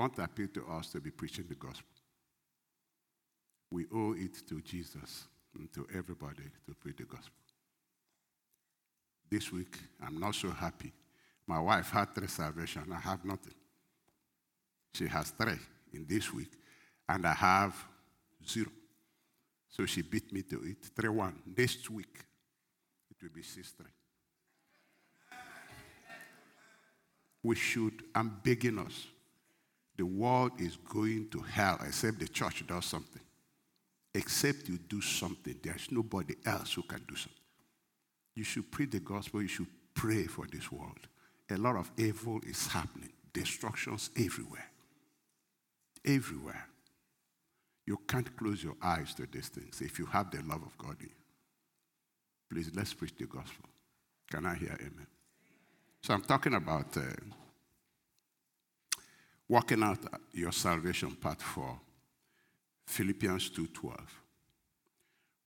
Want to appeal to us to be preaching the gospel. We owe it to Jesus and to everybody to preach the gospel. This week, I'm not so happy. My wife had three salvations. I have nothing. She has three in this week, and I have zero. So she beat me to it. 3 1. Next week, it will be 6 3. We should, I'm begging us. The world is going to hell except the church does something. Except you do something, there's nobody else who can do something. You should preach the gospel, you should pray for this world. A lot of evil is happening, destructions everywhere. Everywhere. You can't close your eyes to these things if you have the love of God in you. Please, let's preach the gospel. Can I hear amen? So I'm talking about uh, working out your salvation part 4, Philippians 2.12.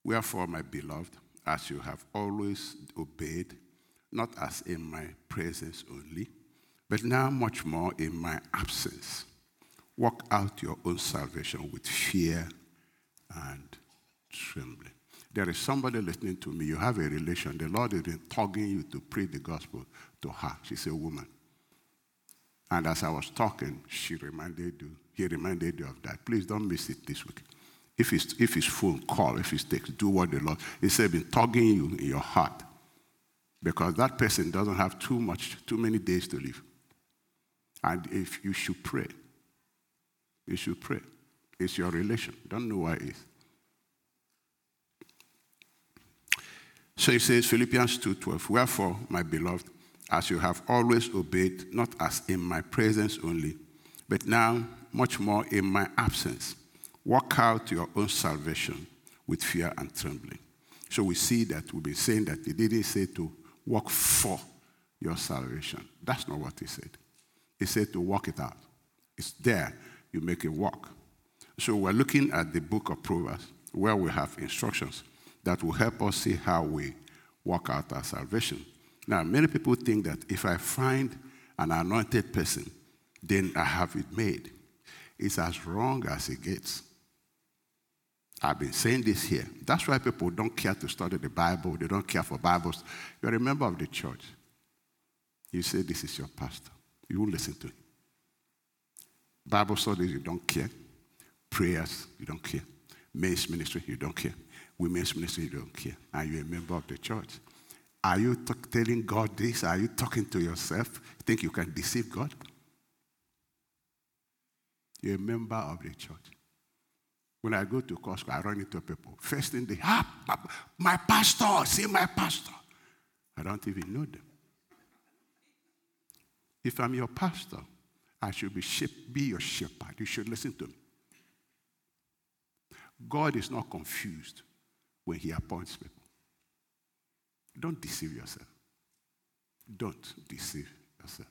Wherefore, my beloved, as you have always obeyed, not as in my presence only, but now much more in my absence. Work out your own salvation with fear and trembling. There is somebody listening to me. You have a relation. The Lord is tugging you to preach the gospel to her. She's a woman. And as I was talking, she reminded you, he reminded you of that. Please don't miss it this week. If it's, if it's phone call, if it's text, do what the Lord, he said, been tugging you in your heart. Because that person doesn't have too much, too many days to live. And if you should pray, you should pray. It's your relation. Don't know why it is. So he says, Philippians 2:12, Wherefore, my beloved, as you have always obeyed, not as in my presence only, but now much more in my absence, work out your own salvation with fear and trembling. So we see that we've been saying that he didn't say to work for your salvation. That's not what he said. He said to work it out. It's there you make it work. So we're looking at the book of Proverbs where we have instructions that will help us see how we work out our salvation. Now, many people think that if I find an anointed person, then I have it made. It's as wrong as it gets. I've been saying this here. That's why people don't care to study the Bible. They don't care for Bibles. You're a member of the church. You say this is your pastor. You won't listen to him. Bible studies, you don't care. Prayers, you don't care. Men's ministry, you don't care. Women's ministry, you don't care. Are you a member of the church? Are you t- telling God this? Are you talking to yourself? You think you can deceive God? You're a member of the church. When I go to Costco, I run into people. First thing they, ah, my pastor, see my pastor. I don't even know them. If I'm your pastor, I should be, be your shepherd. You should listen to me. God is not confused when He appoints people. Don't deceive yourself. Don't deceive yourself.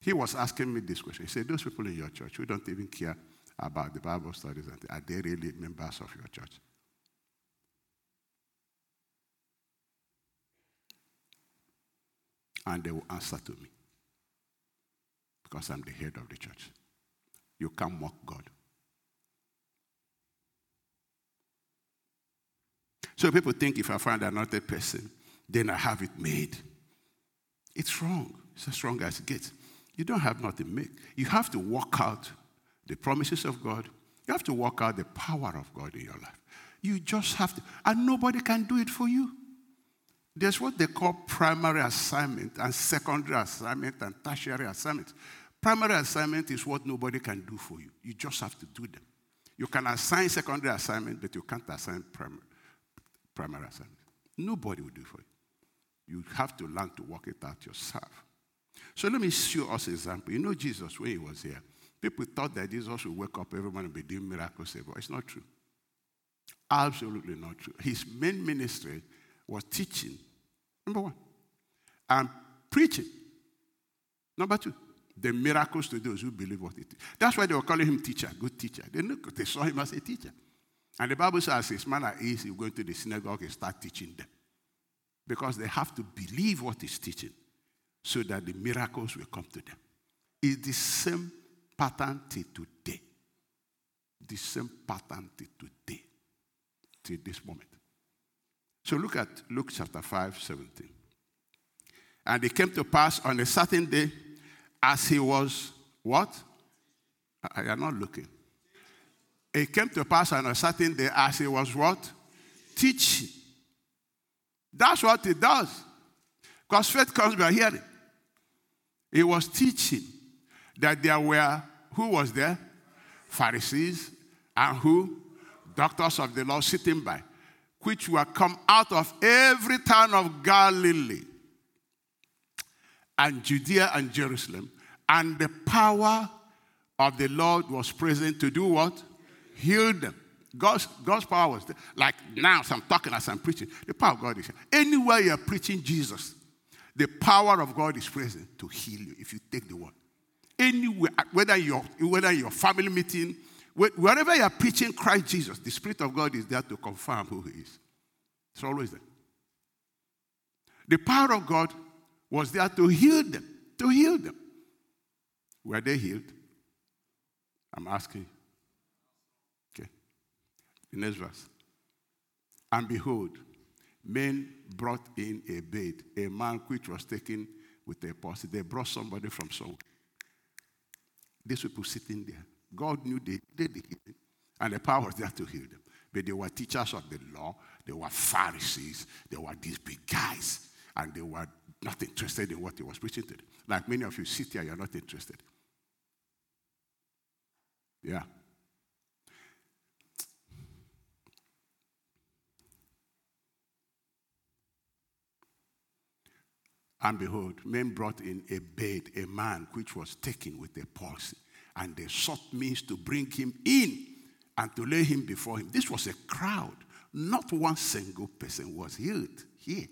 He was asking me this question. He said, Those people in your church who don't even care about the Bible studies, are they really members of your church? And they will answer to me because I'm the head of the church. You can't mock God. So people think if I find another person, then I have it made. It's wrong. It's as wrong as it gets. You don't have nothing made. You have to work out the promises of God. You have to work out the power of God in your life. You just have to, and nobody can do it for you. There's what they call primary assignment and secondary assignment and tertiary assignment. Primary assignment is what nobody can do for you. You just have to do them. You can assign secondary assignment, but you can't assign primary, primary assignment. Nobody will do for you. You have to learn to work it out yourself. So let me show us an example. You know Jesus, when he was here, people thought that Jesus would wake up everyone and be doing miracles. But it's not true. Absolutely not true. His main ministry was teaching, number one, and preaching, number two the miracles to those who believe what he did. That's why they were calling him teacher, good teacher. They, they saw him as a teacher. And the Bible says, as his manner is, he's going to the synagogue and start teaching them. Because they have to believe what he's teaching so that the miracles will come to them. It's the same pattern till today. The same pattern till today. Till this moment. So look at Luke chapter 5, 17. And it came to pass on a certain day as he was what? I am not looking. It came to pass on a certain day as he was what? Teaching. That's what it does. Because faith comes by hearing. He was teaching that there were, who was there? Pharisees and who? Doctors of the law sitting by, which were come out of every town of Galilee and Judea and Jerusalem. And the power of the Lord was present to do what? Heal them. God's, God's power was there. Like now, as I'm talking, as I'm preaching, the power of God is here. Anywhere you're preaching Jesus, the power of God is present to heal you if you take the word. Anywhere, whether you're whether your family meeting, wherever you're preaching Christ Jesus, the Spirit of God is there to confirm who He is. It's always there. The power of God was there to heal them, to heal them. Were they healed? I'm asking. Okay. The next verse. And behold, men brought in a bed, a man which was taken with a palsy. They brought somebody from somewhere. These people sitting there. God knew they did the healing, and the power was there to heal them. But they were teachers of the law, they were Pharisees, they were these big guys, and they were not interested in what he was preaching to them. Like many of you sit here, you're not interested. Yeah. And behold, men brought in a bed, a man which was taken with a palsy, and they sought means to bring him in and to lay him before him. This was a crowd. Not one single person was healed here.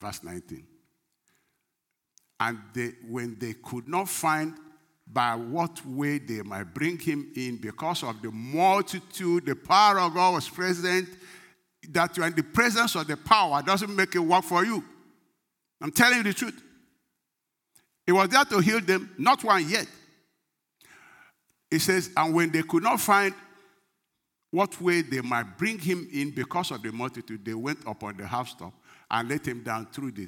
Verse 19. And they, when they could not find by what way they might bring him in because of the multitude, the power of God was present. That you're in the presence of the power doesn't make it work for you. I'm telling you the truth. He was there to heal them, not one yet. He says, and when they could not find what way they might bring him in because of the multitude, they went up on the housetop and let him down through the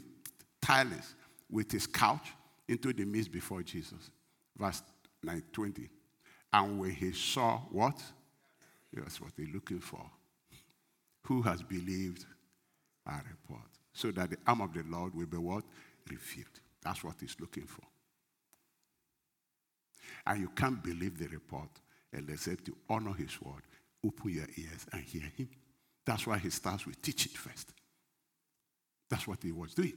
tilings with his couch into the midst before Jesus. Verse 9, 20. And when he saw what? That's what they're looking for. Who has believed our report? So that the arm of the Lord will be what? Revealed. That's what he's looking for. And you can't believe the report except to honor his word. Open your ears and hear him. That's why he starts with teaching first. That's what he was doing.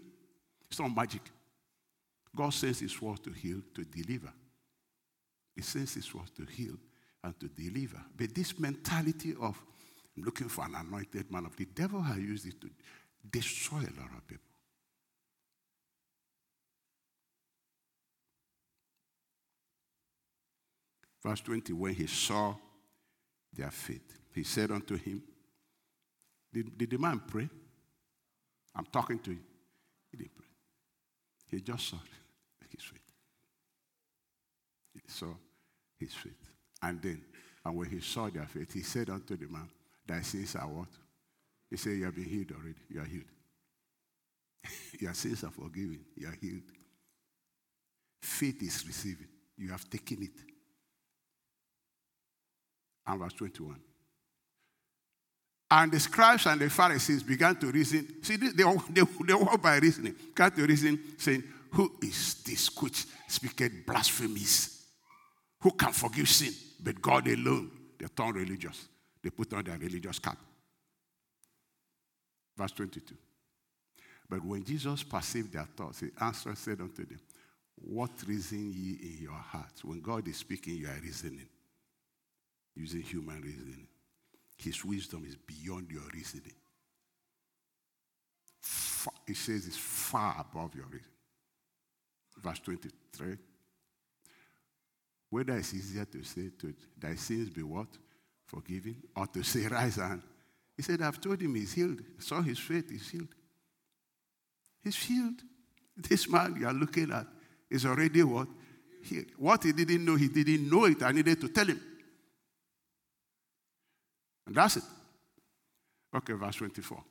It's not magic. God sends his word to heal, to deliver. He sends his word to heal and to deliver. But this mentality of looking for an anointed man of the devil has used it to destroy a lot of people. Verse 20, when he saw their faith, he said unto him, Did, did the man pray? I'm talking to you. He didn't pray. He just saw his faith. He saw his faith. And then, and when he saw their faith, he said unto the man, Thy sins are what? He said, You have been healed already. You are healed. Your sins are forgiven. You are healed. Faith is receiving. You have taken it. And verse 21. And the scribes and the Pharisees began to reason. See, they, they, they, walk by reasoning. Began to reason, saying, Who is this which speaketh blasphemies? Who can forgive sin? But God alone. They turn religious. They put on their religious cap. Verse 22. But when Jesus perceived their thoughts, he answered and said unto them, What reason ye in your hearts? When God is speaking, you are reasoning, using human reasoning. His wisdom is beyond your reasoning. It says it's far above your reason. Verse 23. Whether it's easier to say to thy sins be what? Forgiven, or to say rise and he said, I've told him he's healed. I saw his faith, he's healed. He's healed. This man you are looking at is already what? healed. What he didn't know, he didn't know it. I needed to tell him. And that's it. Okay, verse 24.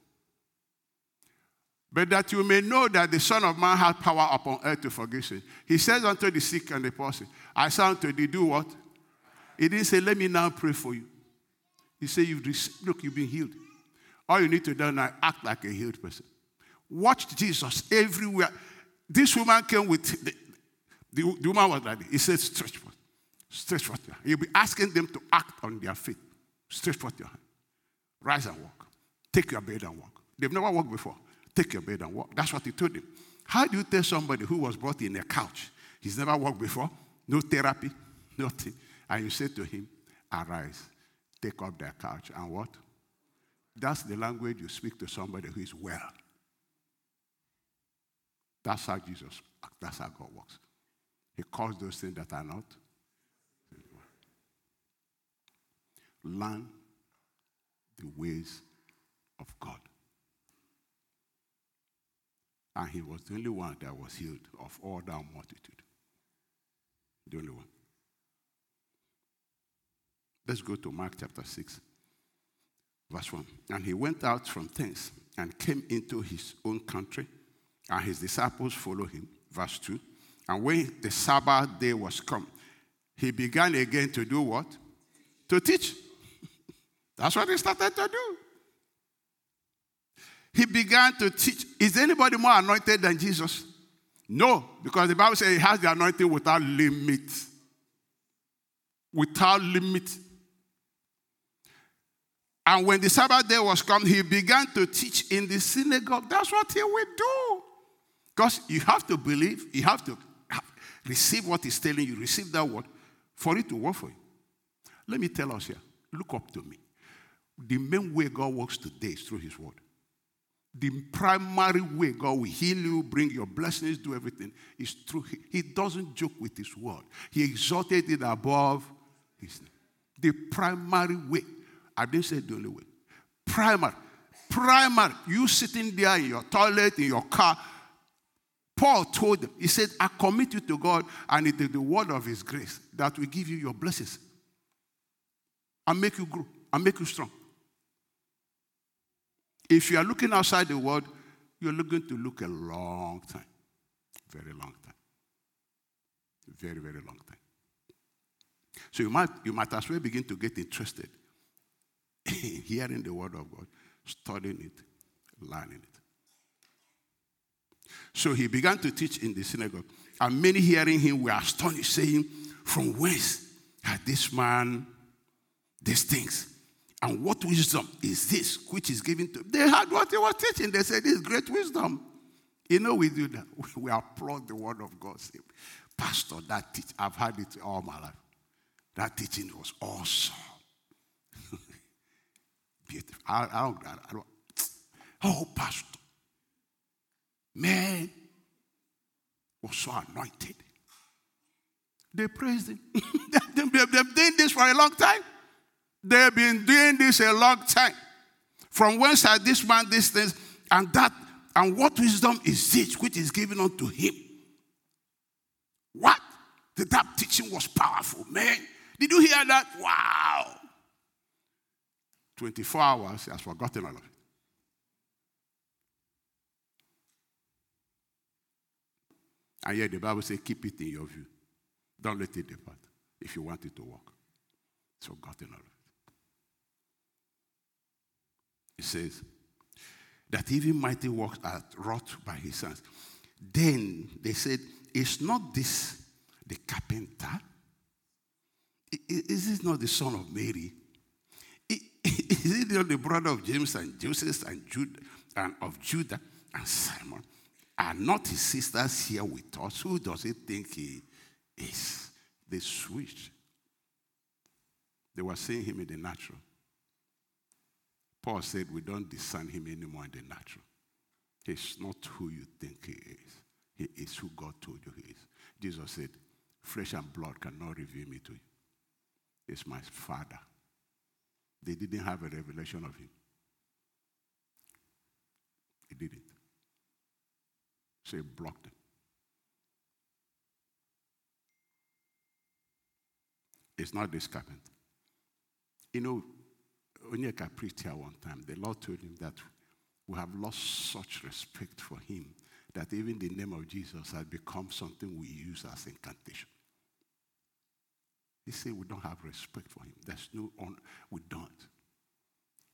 But that you may know that the Son of Man has power upon earth to forgive sin. He says unto the sick and the poor, I say unto thee, do what? He didn't say, let me now pray for you. He said, you've received, look, you've been healed. All you need to do now, is act like a healed person. Watch Jesus everywhere. This woman came with, the, the, the woman was like, he said, stretch forth. Stretch forth your hand. He'll be asking them to act on their feet. Stretch forth your hand. Rise and walk. Take your bed and walk. They've never walked before. Take your bed and walk. That's what he told him. How do you tell somebody who was brought in a couch, he's never walked before, no therapy, nothing, and you say to him, Arise, take up their couch, and what? That's the language you speak to somebody who is well. That's how Jesus, that's how God works. He calls those things that are not. Learn the ways of God. And he was the only one that was healed of all that multitude. The only one. Let's go to Mark chapter 6, verse 1. And he went out from thence and came into his own country, and his disciples followed him. Verse 2. And when the Sabbath day was come, he began again to do what? To teach. That's what he started to do he began to teach. Is anybody more anointed than Jesus? No, because the Bible says he has the anointing without limit. Without limit. And when the Sabbath day was come, he began to teach in the synagogue. That's what he would do. Because you have to believe, you have to receive what he's telling you, receive that word for it to work for you. Let me tell us here look up to me. The main way God works today is through his word. The primary way God will heal you, bring your blessings, do everything is through Him. He doesn't joke with His word. He exalted it above His name. The primary way. I didn't say the only way. Primary. Primary. You sitting there in your toilet, in your car. Paul told them, he said, I commit you to God, and it is the word of his grace that will give you your blessings and make you grow and make you strong. If you are looking outside the world, you're looking to look a long time. Very long time. Very, very long time. So you might, you might as well begin to get interested in hearing the word of God, studying it, learning it. So he began to teach in the synagogue, and many hearing him were astonished, saying, From whence had this man these things? And what wisdom is this which is given to They heard what he was teaching. They said, This is great wisdom. You know, we do that. We applaud the word of God. Pastor, that teach, I've had it all my life. That teaching was awesome. Beautiful. I, I, don't, I don't. Oh, Pastor. Man was so anointed. They praised him. they've been doing this for a long time. They've been doing this a long time. From whence are this man these things and that? And what wisdom is this which is given unto him? What? That, that teaching was powerful, man. Did you hear that? Wow. 24 hours, he has forgotten all of it. And yet the Bible says, keep it in your view. Don't let it depart if you want it to work. It's forgotten all of it. It says that even mighty works are wrought by his sons. Then they said, Is not this the carpenter? Is this not the son of Mary? Is it not the brother of James and Joseph and Judah and of Judah and Simon? Are not his sisters here with us? Who does he think he is? They switched. They were seeing him in the natural. Paul said we don't discern him anymore in the natural. He's not who you think he is. He is who God told you he is. Jesus said, Flesh and blood cannot reveal me to you. It's my Father. They didn't have a revelation of him. He didn't. So he blocked them. It's not this carpenter. You know, Onyeka preached here one time. The Lord told him that we have lost such respect for him that even the name of Jesus has become something we use as incantation. He said we don't have respect for him. There's no honor. We don't.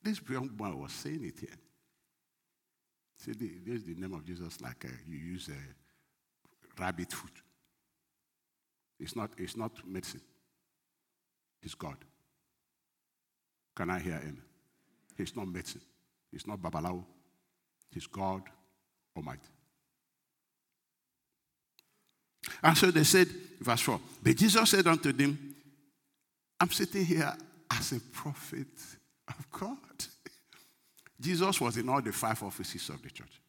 This young boy was saying it here. See, this is the name of Jesus, like uh, you use a rabbit foot. It's not, it's not medicine. It's God. Can I hear him? He's not medicine. He's not Babalawo. He's God Almighty. And so they said, verse 4, but Jesus said unto them, I'm sitting here as a prophet of God. Jesus was in all the five offices of the church.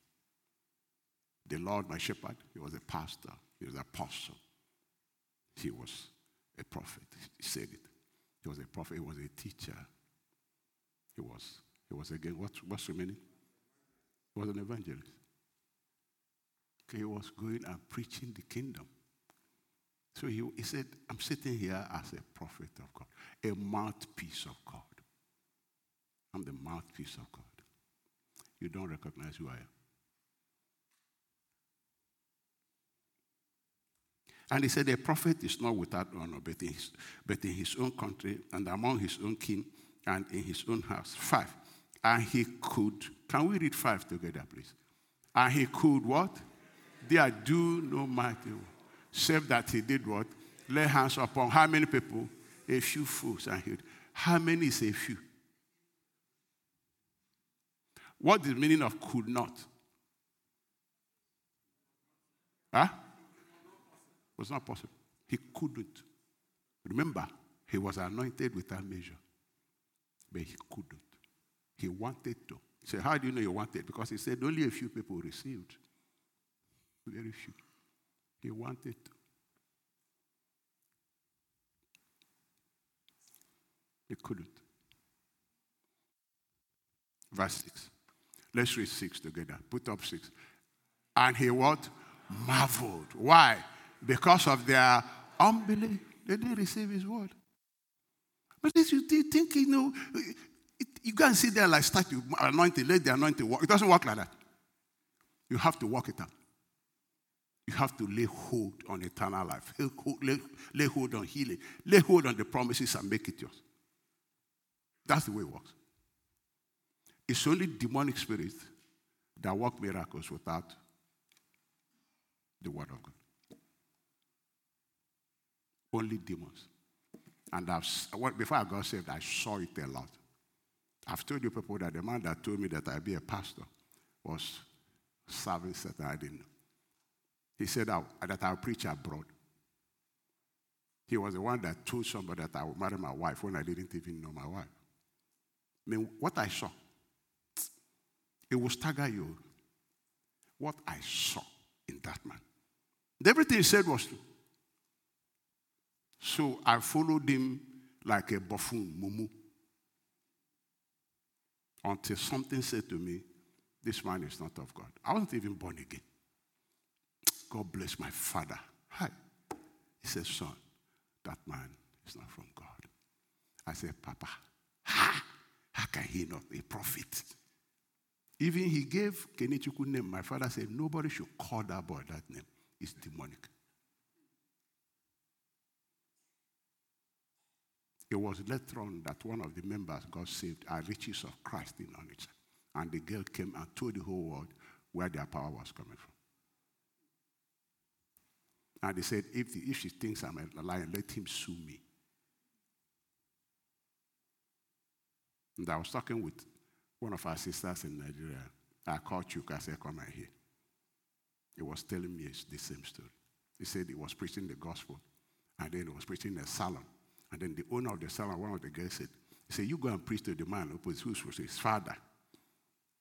The Lord, my shepherd, he was a pastor, he was an apostle, he was a prophet. He said it. He was a prophet, he was a teacher. He was, he was again, what, what's remaining? He was an evangelist. He was going and preaching the kingdom. So he, he said, I'm sitting here as a prophet of God, a mouthpiece of God. I'm the mouthpiece of God. You don't recognize who I am. And he said, A prophet is not without honor, but in, his, but in his own country and among his own kin and in his own house. Five. And he could, can we read five together, please? And he could what? There do no mighty work. Save that he did what? Lay hands upon how many people? A few fools and healed. How many is a few? What is the meaning of could not? Huh? It was not possible. He couldn't. Remember, he was anointed without measure. But he couldn't. He wanted to. He said, How do you know he wanted? Because he said only a few people received. Very few. He wanted to. He couldn't. Verse 6. Let's read 6 together. Put up 6. And he what? Marveled. Why? Because of their unbelief. They didn't receive his word. But this you think, you know, you can't sit there like start to anointing, let the anointing work. It doesn't work like that. You have to work it out. You have to lay hold on eternal life, lay lay, lay hold on healing, lay hold on the promises and make it yours. That's the way it works. It's only demonic spirits that work miracles without the word of God. Only demons. And I've, before I got saved, I saw it a lot. I've told you people that the man that told me that I'd be a pastor was serving Satan. I didn't know. He said that I'll preach abroad. He was the one that told somebody that I would marry my wife when I didn't even know my wife. I mean, what I saw, it will stagger you. What I saw in that man. Everything he said was true. So I followed him like a buffoon, mumu. Until something said to me, This man is not of God. I wasn't even born again. God bless my father. Hi. He said, Son, that man is not from God. I said, Papa, ha, can he not be a prophet? Even he gave Kenichuku name. My father said, Nobody should call that boy that name. It's demonic. It was later on that one of the members got saved at riches of Christ in Onitsha. And the girl came and told the whole world where their power was coming from. And they said, if, if she thinks I'm a liar, let him sue me. And I was talking with one of our sisters in Nigeria. I called Chuka, I said, come and here. He was telling me the same story. He said he was preaching the gospel, and then he was preaching a salon. And then the owner of the salon, one of the girls said, he said, you go and preach to the man who was his father.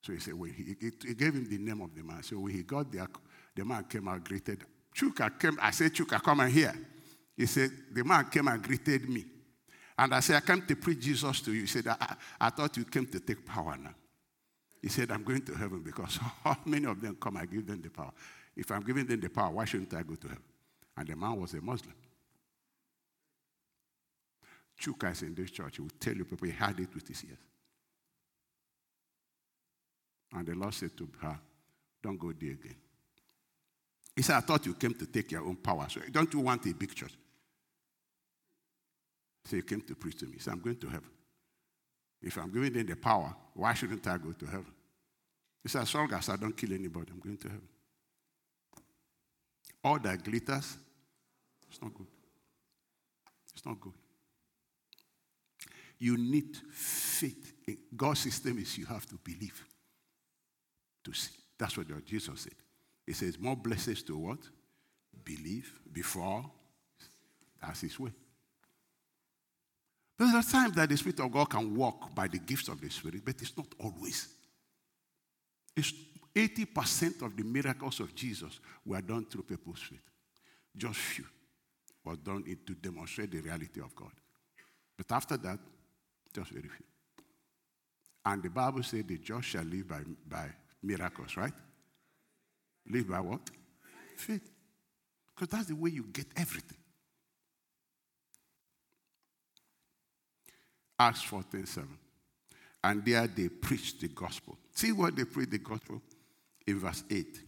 So he said, when he, he, gave him the name of the man. So when he got there, the man came out, greeted. Chuka came, I said, Chuka, come and hear. He said, the man came and greeted me. And I said, I came to preach Jesus to you. He said, I, I thought you came to take power now. He said, I'm going to heaven because how many of them come, I give them the power. If I'm giving them the power, why shouldn't I go to heaven? And the man was a Muslim. Chuka is in this church. He will tell you people he had it with his ears. And the Lord said to her, Don't go there again. He said, I thought you came to take your own power. So don't you want a big church? So he came to preach to me. so I'm going to heaven. If I'm giving them the power, why shouldn't I go to heaven? He said, as long as I don't kill anybody, I'm going to heaven. All that glitters, it's not good. It's not good. You need faith. God's system is you have to believe to see. That's what Jesus said. He says, more blessings to what? Believe before. That's his way. There's a time that the Spirit of God can walk by the gifts of the Spirit, but it's not always. It's 80% of the miracles of Jesus were done through people's faith. Just few were done to demonstrate the reality of God. But after that, just very few. And the Bible said the just shall live by, by miracles, right? Live by what? Faith. Because that's the way you get everything. Acts 14 7. And there they preached the gospel. See what they preached the gospel? In verse 8.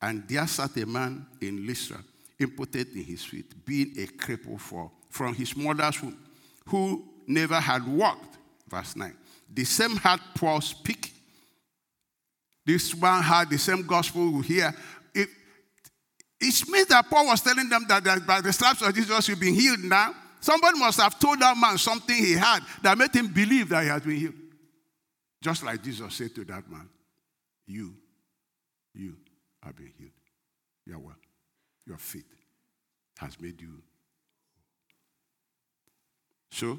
And there sat a man in Lystra, impotent in his feet, being a cripple for, from his mother's womb, who never had walked. Verse 9. The same had Paul speak. This one had the same gospel we hear. It, it means that Paul was telling them that, that by the stripes of Jesus you've been healed now. Somebody must have told that man something he had that made him believe that he has been healed. Just like Jesus said to that man, You, you have been healed. You are well. Your faith has made you. So,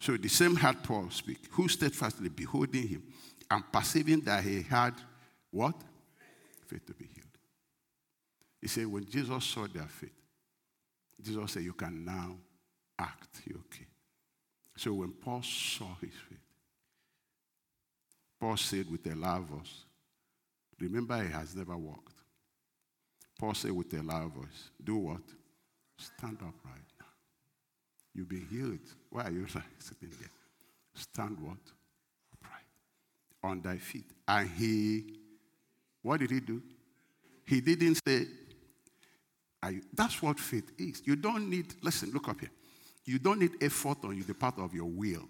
so the same had Paul speak, who steadfastly beholding him and perceiving that he had what? Faith to be healed. He said, when Jesus saw their faith, Jesus said, You can now act. Okay? So when Paul saw his faith, Paul said with a loud voice, Remember, he has never walked. Paul said with a loud voice, Do what? Stand upright. You've been healed. Why are you sitting there? Stand what? Upright. On thy feet. And he, what did he do? He didn't say, that's what faith is. You don't need, listen, look up here. You don't need effort on the part of your will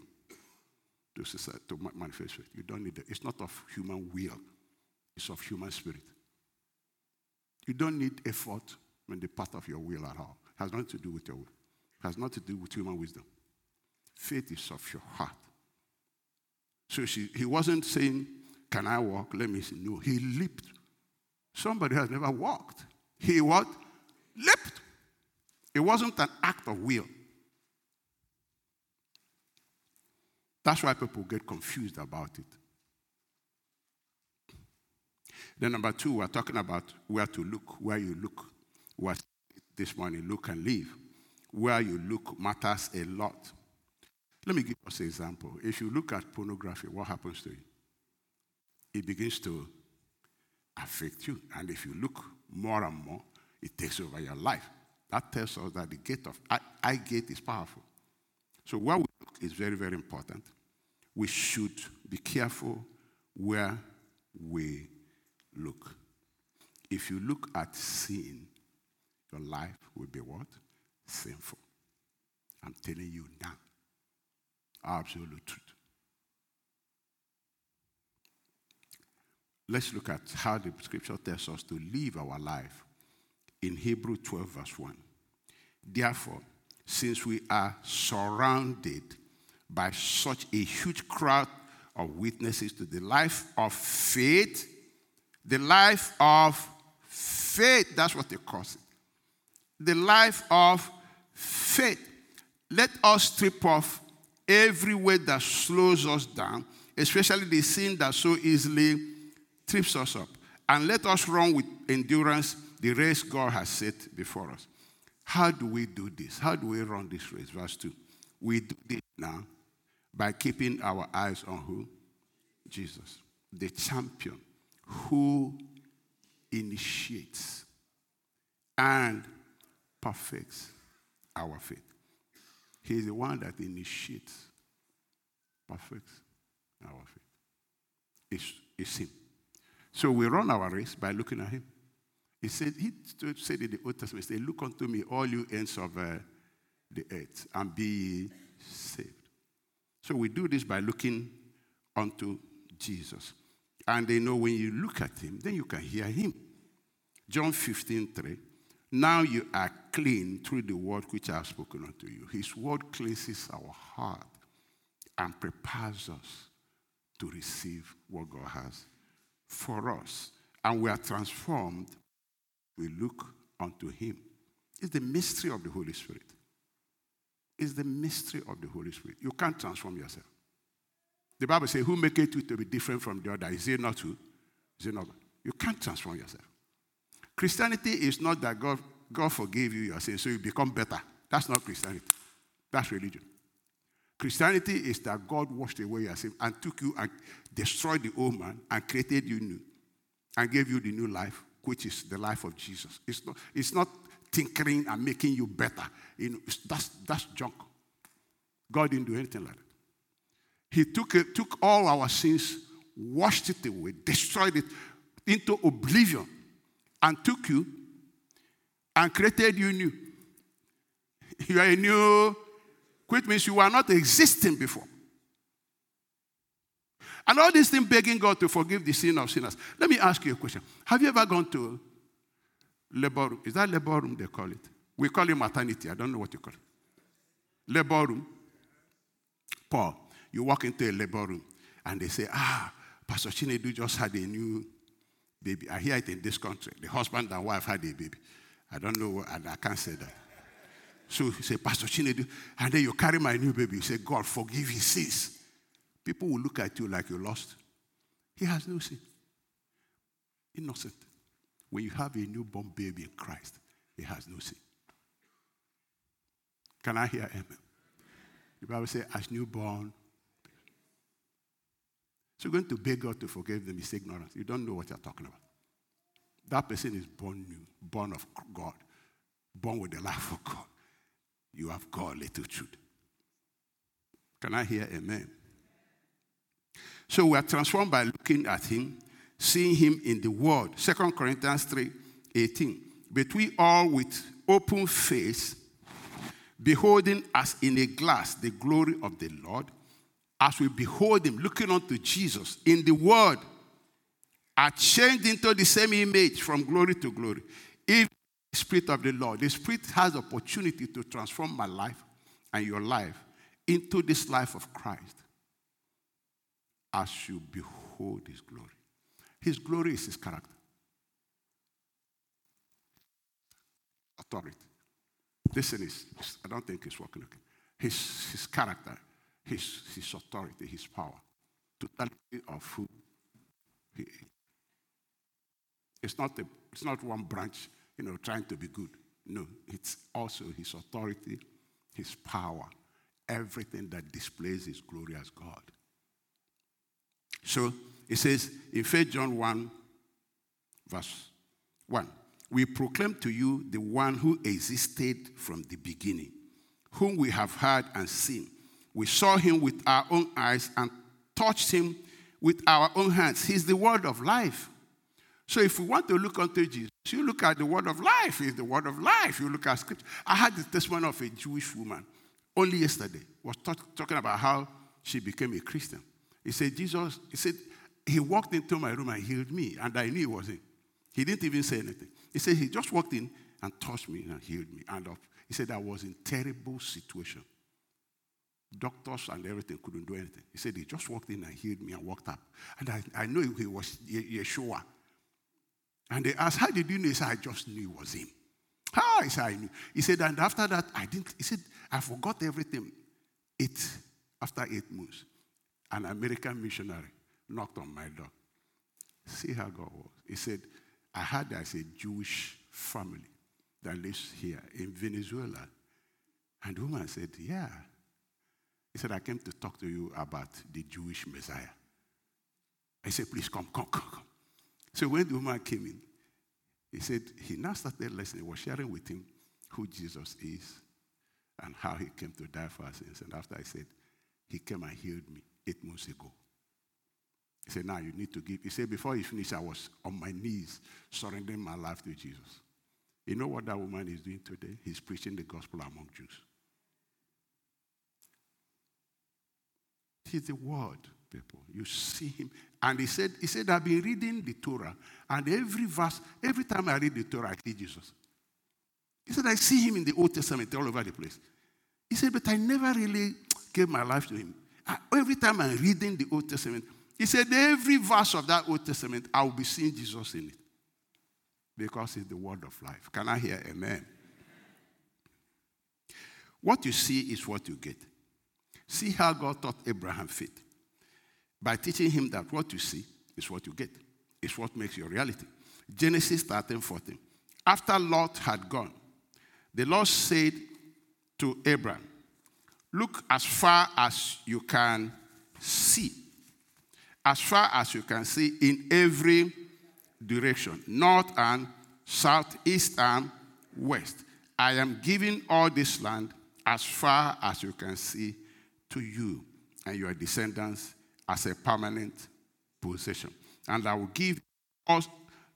to, to manifest faith. You don't need it. It's not of human will, it's of human spirit. You don't need effort on the part of your will at all. It has nothing to do with your will. It has nothing to do with human wisdom. Faith is of your heart. So she, he wasn't saying, Can I walk? Let me see. No, he leaped. Somebody has never walked. He what? Leaped. It wasn't an act of will. That's why people get confused about it. Then, number two, we're talking about where to look, where you look. What this morning, look and live. Where you look matters a lot. Let me give us an example. If you look at pornography, what happens to you? It begins to affect you. And if you look more and more, it takes over your life. That tells us that the gate of eye gate is powerful. So where we look is very, very important we should be careful where we look. If you look at sin, your life will be what? Sinful. I'm telling you now. Absolute truth. Let's look at how the scripture tells us to live our life in Hebrew 12, verse 1. Therefore, since we are surrounded by such a huge crowd of witnesses to the life of faith. The life of faith, that's what they call it. The life of faith. Let us strip off every weight that slows us down, especially the sin that so easily trips us up. And let us run with endurance the race God has set before us. How do we do this? How do we run this race? Verse 2. We do this now by keeping our eyes on who? Jesus, the champion who initiates and perfects our faith. He is the one that initiates, perfects our faith. It's, it's Him. So we run our race by looking at Him. He said, He said in the Old Testament, he said, Look unto me, all you ends of uh, the earth, and be saved. So we do this by looking unto Jesus. And they know when you look at him, then you can hear him. John 15, 3. Now you are clean through the word which I have spoken unto you. His word cleanses our heart and prepares us to receive what God has for us. And we are transformed. We look unto him. It's the mystery of the Holy Spirit. It's the mystery of the Holy Spirit. You can't transform yourself. The Bible says, Who make it to be different from the other? Is it not who? Is it not God? You can't transform yourself. Christianity is not that God, God forgave you your sins, so you become better. That's not Christianity. That's religion. Christianity is that God washed away your sin and took you and destroyed the old man and created you new and gave you the new life, which is the life of Jesus. It's not, it's not tinkering and making you better. You know, that's, that's junk. God didn't do anything like that. He took, it, took all our sins, washed it away, destroyed it into oblivion, and took you and created you new. You are a new, which means you were not existing before. And all these things begging God to forgive the sin of sinners. Let me ask you a question. Have you ever gone to labor room? Is that labor room they call it? We call it maternity. I don't know what you call it. Labor room. Paul. You walk into a labor room and they say, ah, Pastor Chinedu just had a new baby. I hear it in this country. The husband and wife had a baby. I don't know, and I can't say that. So you say, Pastor Chinedu, and then you carry my new baby. You say, God, forgive his sins. People will look at you like you're lost. He has no sin. Innocent. When you have a newborn baby in Christ, he has no sin. Can I hear amen? The Bible says, as newborn so you're going to beg God to forgive them is ignorance. You don't know what you're talking about. That person is born new, born of God, born with the life of God. You have God, little truth. Can I hear amen? So we are transformed by looking at him, seeing him in the word. 2 Corinthians 3 18. But we all with open face, beholding as in a glass the glory of the Lord, as we behold him, looking unto Jesus in the word, are changed into the same image from glory to glory. If the Spirit of the Lord, the Spirit has opportunity to transform my life and your life into this life of Christ as you behold his glory. His glory is his character. Authority. Listen, is I don't think it's working okay. His, his character his, his authority, his power, totality of who he is. It's not, a, it's not one branch, you know, trying to be good. No, it's also his authority, his power, everything that displays his glory as God. So it says in 1 John 1, verse 1, we proclaim to you the one who existed from the beginning, whom we have heard and seen we saw him with our own eyes and touched him with our own hands. He's the word of life. So if we want to look unto Jesus, you look at the word of life. He's the word of life. You look at scripture. I had the testimony of a Jewish woman only yesterday. Was talk, talking about how she became a Christian. He said, Jesus, he said, he walked into my room and healed me, and I knew it was him. He didn't even say anything. He said, he just walked in and touched me and healed me. And he said, I was in terrible situation. Doctors and everything couldn't do anything. He said he just walked in and healed me and walked up. And I, I know he was Yeshua. And they asked, How did you know? He said, I just knew it was him. How? He said, I knew. He said, and after that, I didn't, he said, I forgot everything. Eight, after eight months, an American missionary knocked on my door. See how God was. He said, I heard there's a Jewish family that lives here in Venezuela. And the woman said, Yeah. He said, I came to talk to you about the Jewish Messiah. I said, please come, come, come, come. So when the woman came in, he said, he now started listening, he was sharing with him who Jesus is and how he came to die for our sins. And after I said, he came and healed me eight months ago. He said, now you need to give. He said, before he finished, I was on my knees surrendering my life to Jesus. You know what that woman is doing today? He's preaching the gospel among Jews. He's the word, people. You see him. And he said, he said, I've been reading the Torah, and every verse, every time I read the Torah, I see Jesus. He said, I see him in the Old Testament all over the place. He said, but I never really gave my life to him. I, every time I'm reading the Old Testament, he said, every verse of that Old Testament, I will be seeing Jesus in it. Because it's the word of life. Can I hear amen? What you see is what you get. See how God taught Abraham faith. By teaching him that what you see is what you get. It's what makes your reality. Genesis 13, 14. After Lot had gone, the Lord said to Abraham, Look as far as you can see. As far as you can see in every direction north and south, east and west. I am giving all this land as far as you can see to you and your descendants as a permanent possession. And I will give, us,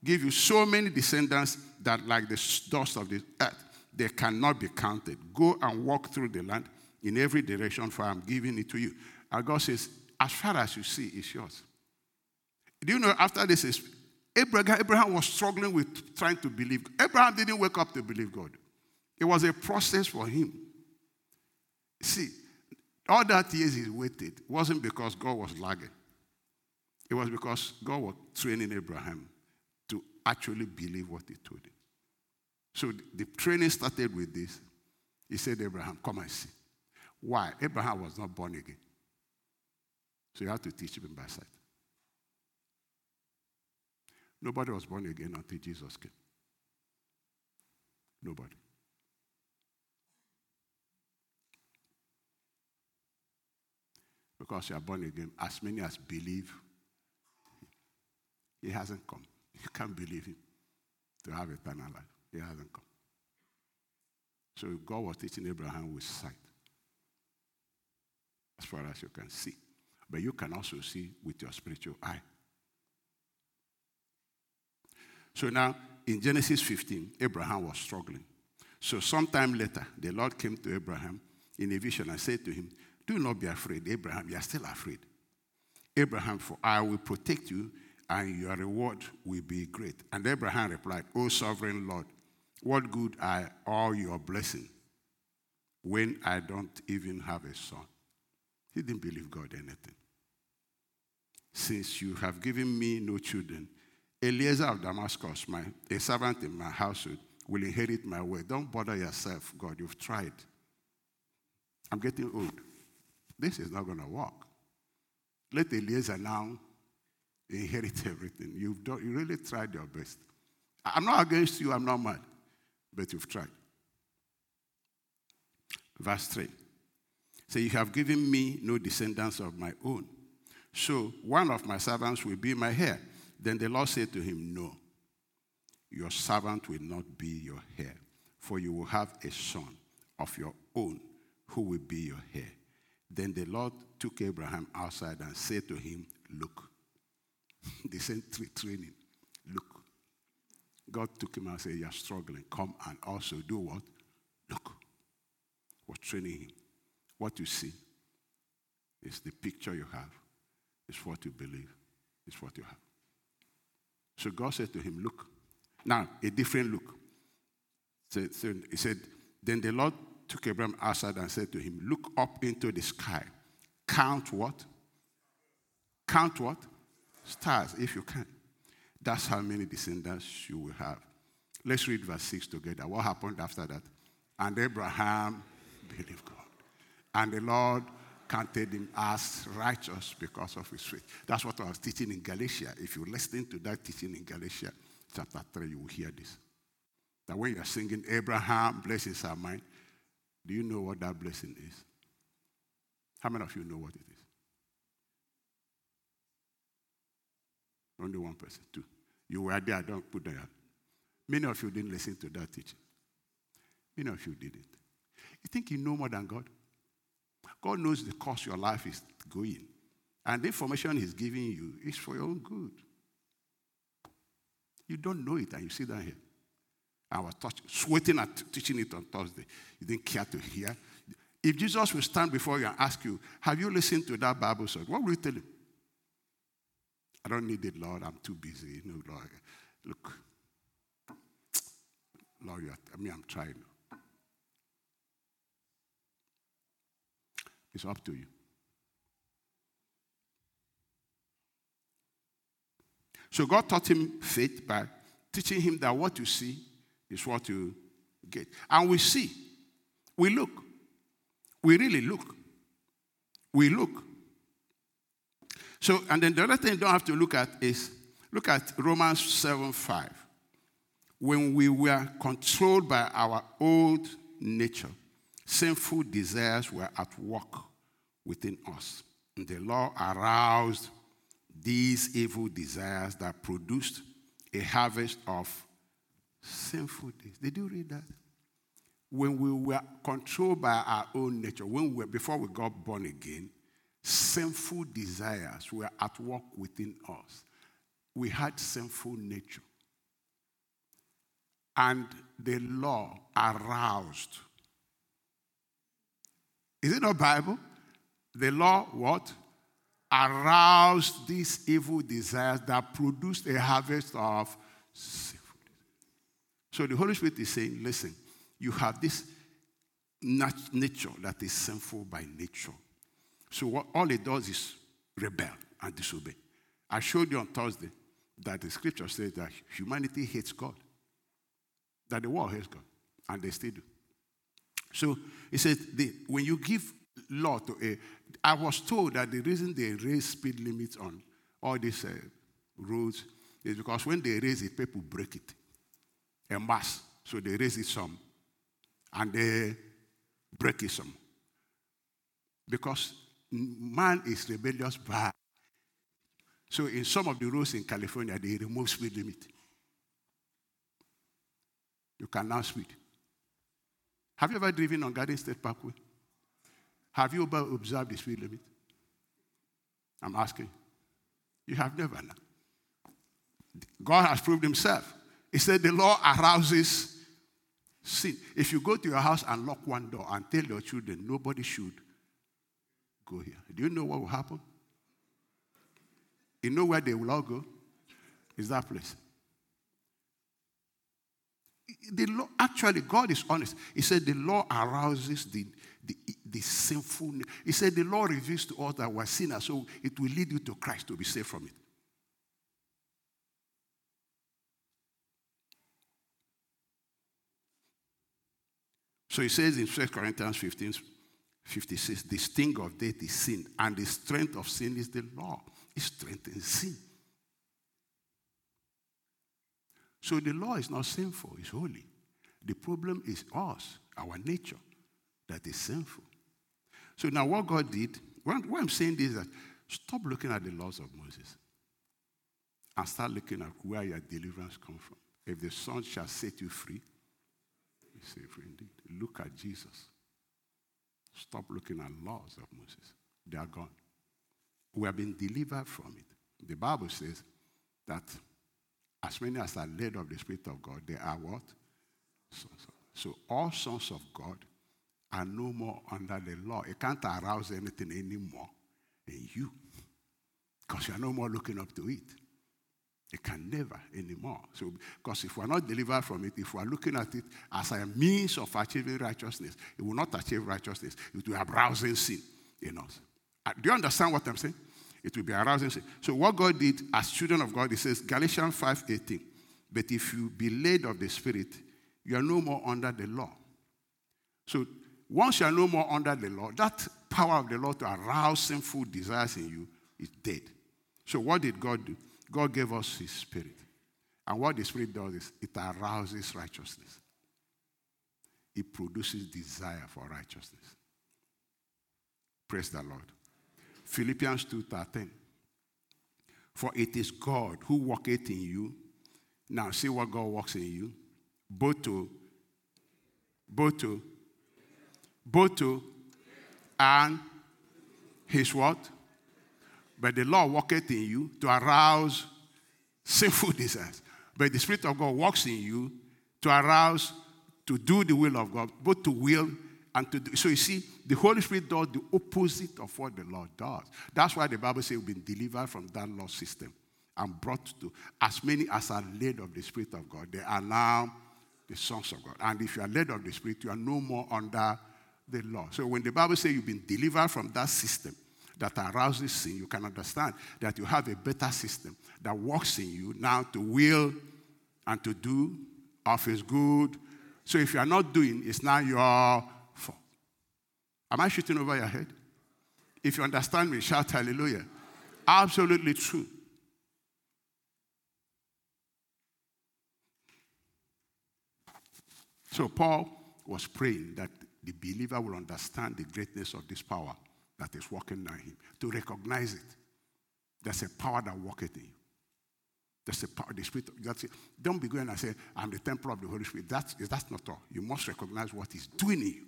give you so many descendants that, like the dust of the earth, they cannot be counted. Go and walk through the land in every direction, for I'm giving it to you. And God says, as far as you see, is yours. Do you know after this is Abraham, Abraham was struggling with trying to believe. Abraham didn't wake up to believe God. It was a process for him. See, all that years he waited wasn't because God was lagging. It was because God was training Abraham to actually believe what he told him. So the training started with this. He said, Abraham, come and see. Why? Abraham was not born again. So you have to teach him by sight. Nobody was born again until Jesus came. Nobody. Because you are born again, as many as believe, he hasn't come. You can't believe him to have eternal life. He hasn't come. So God was teaching Abraham with sight, as far as you can see. But you can also see with your spiritual eye. So now, in Genesis 15, Abraham was struggling. So sometime later, the Lord came to Abraham in a vision and said to him, Do not be afraid, Abraham, you are still afraid. Abraham, for I will protect you, and your reward will be great. And Abraham replied, O sovereign Lord, what good are all your blessings when I don't even have a son? He didn't believe God anything. Since you have given me no children, Eliezer of Damascus, my, a servant in my household, will inherit my way. Don't bother yourself, God. You've tried. I'm getting old. This is not going to work. Let Eliezer now inherit everything. You've done, you really tried your best. I'm not against you, I'm not mad, but you've tried. Verse 3. So you have given me no descendants of my own. So one of my servants will be my heir. Then the Lord said to him, No, your servant will not be your heir, for you will have a son of your own who will be your heir. Then the Lord took Abraham outside and said to him, Look. they sent training. Look. God took him and said, You're struggling. Come and also do what? Look. We're training him. What you see is the picture you have, is what you believe, is what you have. So God said to him, Look. Now, a different look. So, so he said, Then the Lord took Abraham outside and said to him, Look up into the sky. Count what? Count what? Stars, if you can. That's how many descendants you will have. Let's read verse 6 together. What happened after that? And Abraham believed God. And the Lord counted him as righteous because of his faith. That's what I was teaching in Galatia. If you listen to that teaching in Galatia chapter 3, you will hear this. That when you're singing, Abraham, blessings are mine, do you know what that blessing is? How many of you know what it is? Only one person, two. You were there, don't put that. out. Many of you didn't listen to that teaching. Many of you didn't. You think you know more than God? God knows the course your life is going. And the information He's giving you is for your own good. You don't know it, and you sit down here. I was touch, sweating at teaching it on Thursday. You didn't care to hear. If Jesus will stand before you and ask you, Have you listened to that Bible study? What will you tell him? I don't need it, Lord. I'm too busy. No, Lord. Look, Lord, I mean, I'm trying. It's up to you. So God taught him faith by teaching him that what you see is what you get. And we see, we look, we really look. We look. So, and then the other thing you don't have to look at is look at Romans 7 5. When we were controlled by our old nature, sinful desires were at work within us. And the law aroused these evil desires that produced a harvest of sinful deeds. Did you read that? When we were controlled by our own nature, when we were, before we got born again, sinful desires were at work within us. We had sinful nature. And the law aroused. Is it not Bible? The law what? Aroused these evil desires that produced a harvest of sinful desires. So the Holy Spirit is saying, listen, you have this nat- nature that is sinful by nature. So what, all it does is rebel and disobey. I showed you on Thursday that the scripture says that humanity hates God, that the world hates God, and they still do. So he said, the, when you give law to a, I was told that the reason they raise speed limits on all these uh, roads is because when they raise it, people break it en mass. So they raise it some and they break it some. Because man is rebellious bad. So in some of the roads in California, they remove speed limit. You can now speed. Have you ever driven on Garden State Parkway? Have you ever observed the speed limit? I'm asking. You have never. God has proved himself. He said the law arouses sin. If you go to your house and lock one door and tell your children nobody should go here, do you know what will happen? You know where they will all go? Is that place. The law, actually, God is honest. He said the law arouses the, the, the sinful. He said the law reveals to us that we're sinners, so it will lead you to Christ to be saved from it. So he says in 1 Corinthians 15, 56, the sting of death is sin, and the strength of sin is the law. It strengthens sin. So the law is not sinful, it's holy. The problem is us, our nature, that is sinful. So now what God did, what I'm saying is that stop looking at the laws of Moses and start looking at where your deliverance comes from. If the Son shall set you free, you say free indeed. Look at Jesus. Stop looking at laws of Moses. They are gone. We have been delivered from it. The Bible says that as many as are led of the Spirit of God, they are what? Sons of So all sons of God are no more under the law. It can't arouse anything anymore in you because you are no more looking up to it. It can never anymore. So, because if we're not delivered from it, if we're looking at it as a means of achieving righteousness, it will not achieve righteousness. It will be arousing sin in us. Uh, do you understand what I'm saying? It will be arousing. So, what God did as children of God, He says, Galatians 5:18. But if you be led of the Spirit, you are no more under the law. So, once you are no more under the law, that power of the law to arouse sinful desires in you is dead. So, what did God do? God gave us His Spirit. And what the Spirit does is it arouses righteousness, it produces desire for righteousness. Praise the Lord. Philippians 2:13. For it is God who worketh in you. Now see what God works in you. Both to, both to, both to and his what? But the law worketh in you to arouse sinful desires. But the Spirit of God works in you to arouse, to do the will of God, both to will and to do. So you see, the Holy Spirit does the opposite of what the Lord does. That's why the Bible says we've been delivered from that law system and brought to as many as are led of the Spirit of God. They are now the sons of God. And if you are led of the Spirit, you are no more under the law. So when the Bible says you've been delivered from that system that arouses sin, you can understand that you have a better system that works in you now to will and to do of his good. So if you are not doing, it's now your. Am I shooting over your head? If you understand me, shout hallelujah. Absolutely true. So Paul was praying that the believer will understand the greatness of this power that is working in him, to recognize it. There's a power that worketh in you. There's a power, the Spirit. That's it. Don't be going and say, I'm the temple of the Holy Spirit. That's, that's not all. You must recognize what He's doing in you.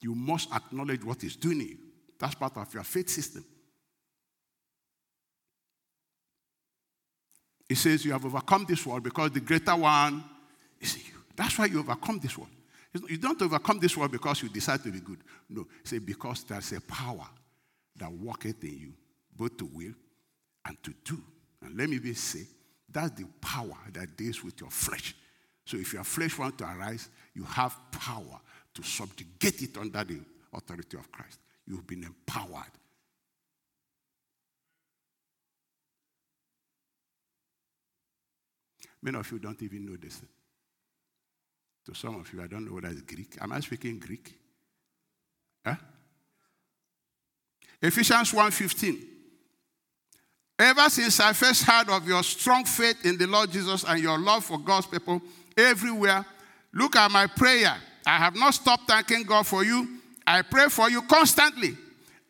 You must acknowledge what He's doing in you. That's part of your faith system. He says, You have overcome this world because the greater one is you. That's why you overcome this world. You don't overcome this world because you decide to be good. No, say because there's a power that worketh in you, both to will and to do. And let me be say, that's the power that deals with your flesh. So if your flesh wants to arise, you have power to subjugate it under the authority of Christ. You've been empowered. Many of you don't even know this. To some of you, I don't know whether it's Greek. Am I speaking Greek? Huh? Ephesians 1.15. Ever since I first heard of your strong faith in the Lord Jesus and your love for God's people everywhere, look at my prayer. I have not stopped thanking God for you. I pray for you constantly,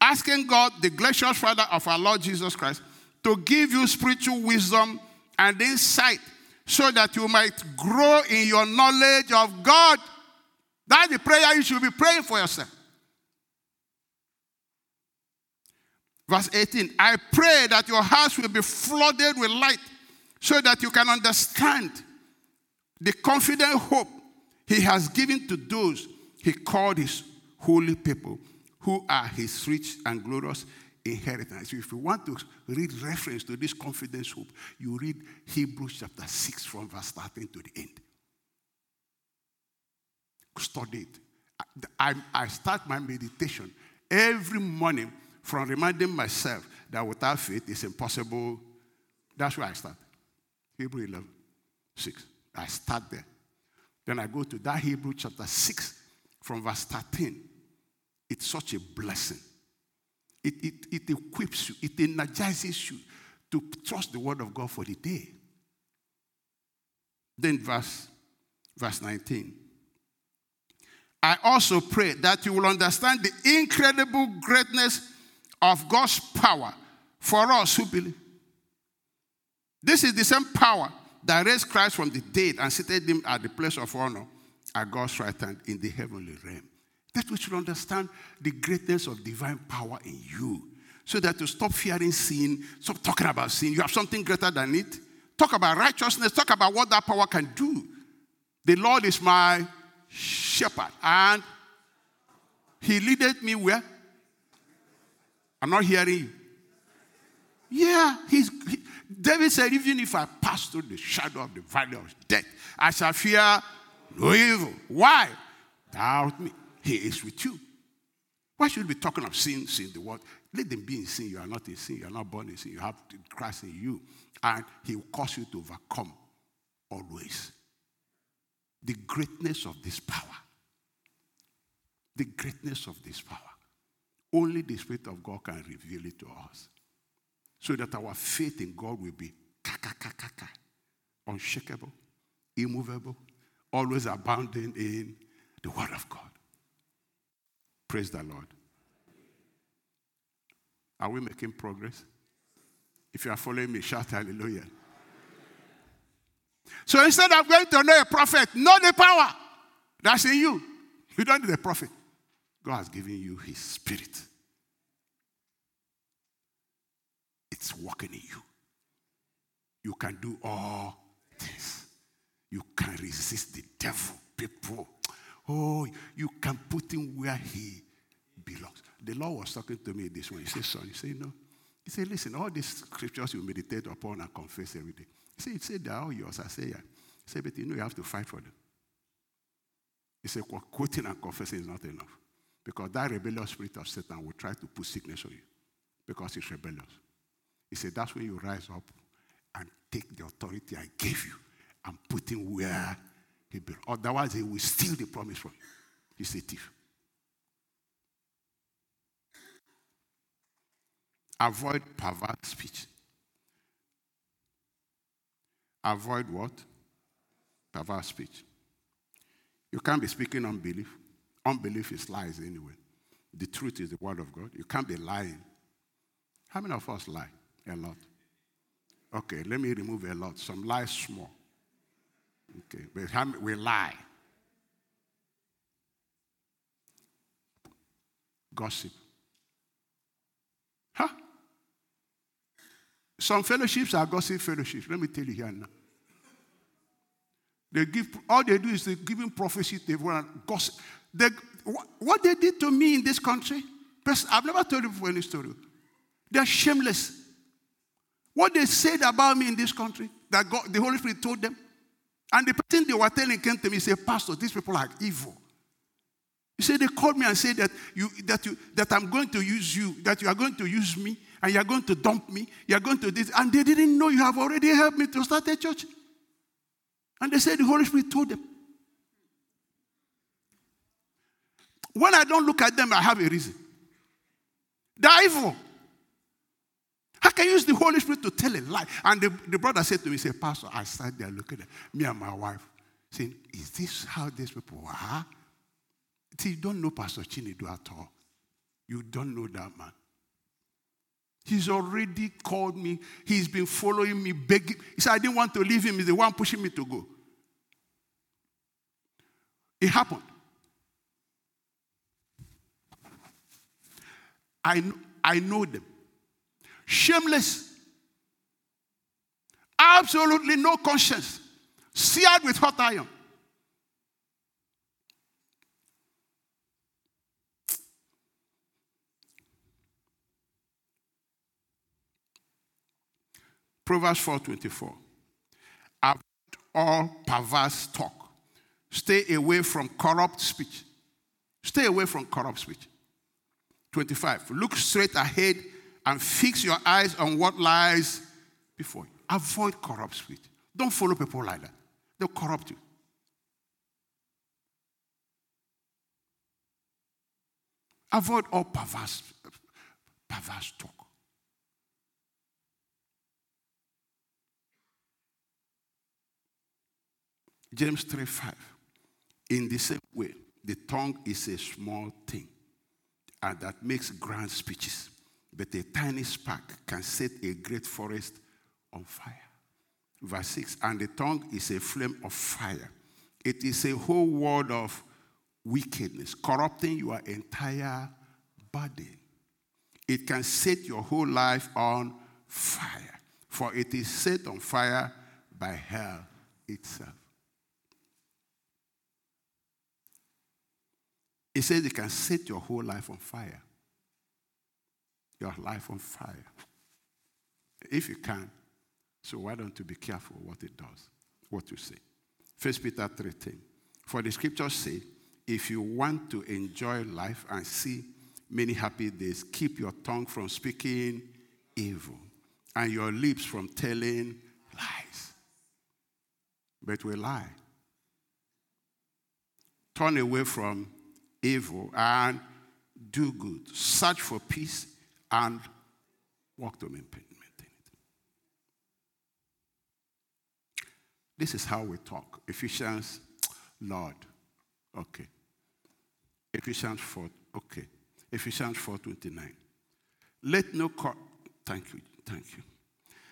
asking God, the gracious Father of our Lord Jesus Christ, to give you spiritual wisdom and insight so that you might grow in your knowledge of God. That's the prayer you should be praying for yourself. Verse 18 I pray that your house will be flooded with light so that you can understand the confident hope he has given to those he called his holy people, who are his rich and glorious inheritance. If you want to read reference to this confidence hope, you read Hebrews chapter 6 from verse 13 to the end. Study it. I, I start my meditation every morning from reminding myself that without faith it's impossible. That's where I start. Hebrew 11, 6. I start there. Then I go to that Hebrew chapter 6 from verse 13. It's such a blessing. It, it, it equips you, it energizes you to trust the word of God for the day. Then verse, verse 19. I also pray that you will understand the incredible greatness of God's power for us who believe. This is the same power that raised Christ from the dead and seated him at the place of honor at God's right hand in the heavenly realm. That we should understand the greatness of divine power in you. So that to stop fearing sin, stop talking about sin. You have something greater than it. Talk about righteousness. Talk about what that power can do. The Lord is my shepherd. And he leadeth me where? I'm not hearing you. Yeah, he's, he, David said, even if I pass through the shadow of the valley of death, I shall fear no evil. Why? Thou me. He is with you. Why should we be talking of sin, sin, the world? Let them be in sin. You are not in sin. You are not born in sin. You have Christ in you. And he will cause you to overcome always. The greatness of this power. The greatness of this power. Only the Spirit of God can reveal it to us. So that our faith in God will be unshakable, immovable, always abounding in the Word of God. Praise the Lord. Are we making progress? If you are following me, shout hallelujah. So instead of going to know a prophet, know the power that's in you. You don't need a prophet. God has given you his spirit. It's working in you. You can do all things. You can resist the devil, people. Oh, you can put him where he belongs. The Lord was talking to me this way. He said, Son, you say, No. He said, Listen, all these scriptures you meditate upon and confess every day. He said, he said They're all yours. I say, Yeah. He said, But you know, you have to fight for them. He said, Quoting and confessing is not enough. Because that rebellious spirit of Satan will try to put sickness on you because it's rebellious. He said, That's when you rise up and take the authority I gave you and put him where he belongs. Otherwise, he will steal the promise from you. He's a thief. Avoid perverse speech. Avoid what? Perverse speech. You can't be speaking unbelief. Unbelief is lies anyway. The truth is the word of God. You can't be lying. How many of us lie? A lot. Okay, let me remove a lot. Some lies small. Okay, but how we lie. Gossip. Huh? Some fellowships are gossip fellowships. Let me tell you here now. They give all they do is they giving prophecy to everyone. Gossip. They, what they did to me in this country, I've never told you before any story. They're shameless. What they said about me in this country, that God, the Holy Spirit told them. And the person they were telling came to me and said, Pastor, these people are evil. He said they called me and said that you that you that I'm going to use you, that you are going to use me, and you're going to dump me, you're going to this, and they didn't know you have already helped me to start a church. And they said the Holy Spirit told them. When I don't look at them, I have a reason. They're evil. I can use the Holy Spirit to tell a lie. And the, the brother said to me, say, Pastor, I sat there looking at me and my wife, saying, Is this how these people are? See, you don't know Pastor Chinedu at all. You don't know that man. He's already called me. He's been following me, begging. He said, I didn't want to leave him. He's the one pushing me to go. It happened. I, I know them. Shameless. Absolutely no conscience. Seared with hot iron. Proverbs 4:24. Avoid all perverse talk. Stay away from corrupt speech. Stay away from corrupt speech. 25. Look straight ahead and fix your eyes on what lies before you. Avoid corrupt speech. Don't follow people like that. They'll corrupt you. Avoid all perverse, perverse talk. James 3 5. In the same way, the tongue is a small thing and that makes grand speeches, but a tiny spark can set a great forest on fire. Verse 6 And the tongue is a flame of fire, it is a whole world of wickedness, corrupting your entire body. It can set your whole life on fire, for it is set on fire by hell itself. He says it can set your whole life on fire. Your life on fire. If you can, so why don't you be careful what it does, what you say? First Peter 3:10. For the scriptures say, if you want to enjoy life and see many happy days, keep your tongue from speaking evil and your lips from telling lies. But we lie. Turn away from evil and do good. Search for peace and work to maintain it. This is how we talk. Ephesians, Lord. Okay. Ephesians 4, okay. Ephesians 4.29. Let no, thank you, thank you.